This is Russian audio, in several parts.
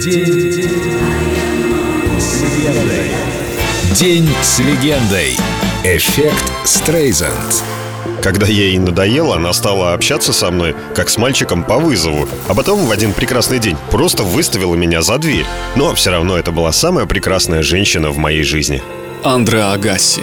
День с легендой. День с легендой. Эффект Стрейзанд. Когда ей надоело, она стала общаться со мной, как с мальчиком по вызову. А потом в один прекрасный день просто выставила меня за дверь. Но все равно это была самая прекрасная женщина в моей жизни. Андреа Агасси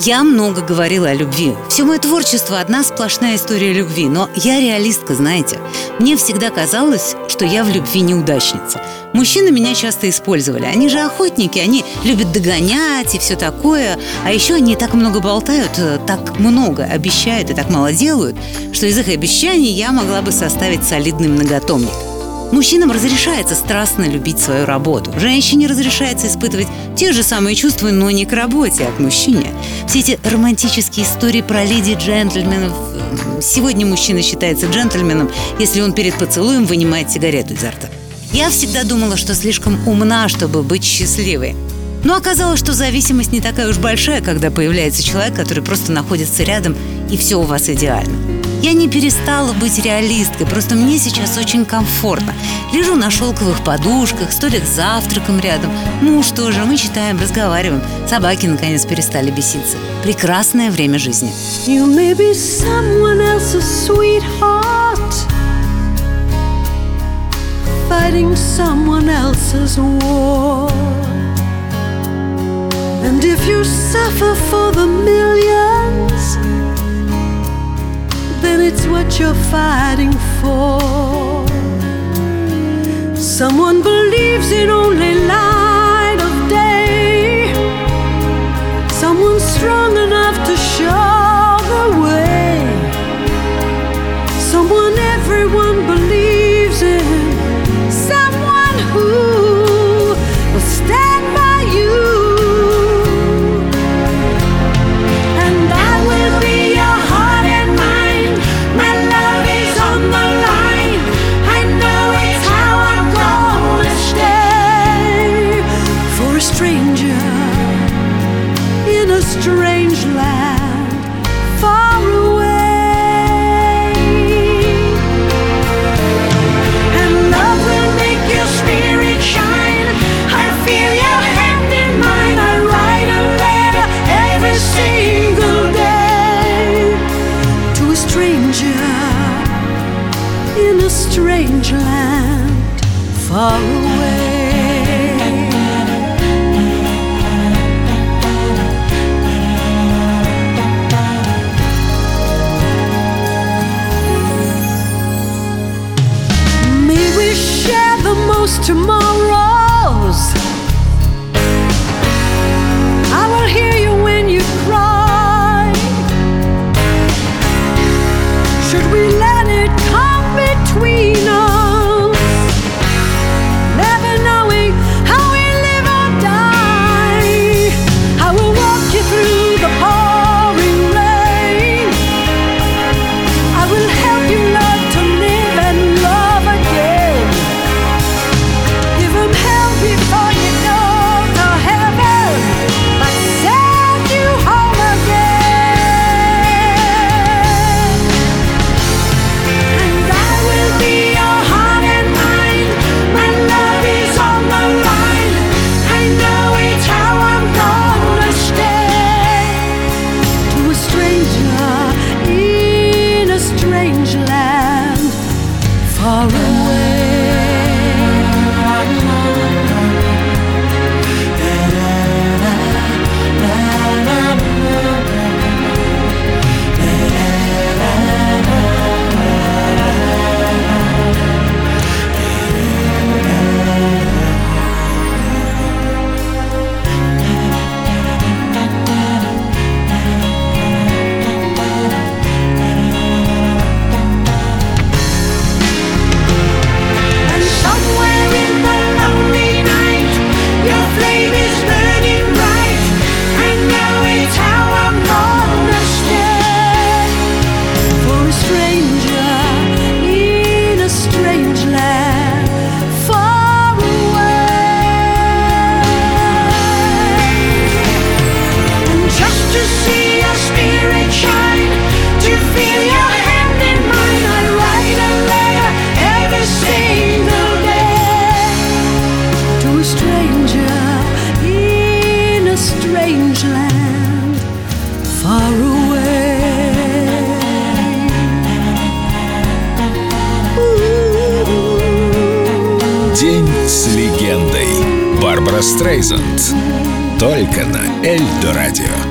я много говорила о любви. Все мое творчество – одна сплошная история любви. Но я реалистка, знаете. Мне всегда казалось, что я в любви неудачница. Мужчины меня часто использовали. Они же охотники, они любят догонять и все такое. А еще они так много болтают, э, так много обещают и так мало делают, что из их обещаний я могла бы составить солидный многотомник. Мужчинам разрешается страстно любить свою работу. Женщине разрешается испытывать те же самые чувства, но не к работе, а к мужчине. Все эти романтические истории про леди джентльменов. Сегодня мужчина считается джентльменом, если он перед поцелуем вынимает сигарету изо рта. Я всегда думала, что слишком умна, чтобы быть счастливой. Но оказалось, что зависимость не такая уж большая, когда появляется человек, который просто находится рядом, и все у вас идеально. Я не перестала быть реалисткой, просто мне сейчас очень комфортно. Лежу на шелковых подушках, столик с завтраком рядом. Муж тоже, мы читаем, разговариваем. Собаки наконец перестали беситься. Прекрасное время жизни. You may be someone else's sweetheart Fighting someone else's war And if you suffer for the millions it's what you're fighting for. Someone believes in only far away. May we share the most tomorrow. Барбара Стрейзанд. Только на Эльдо радио.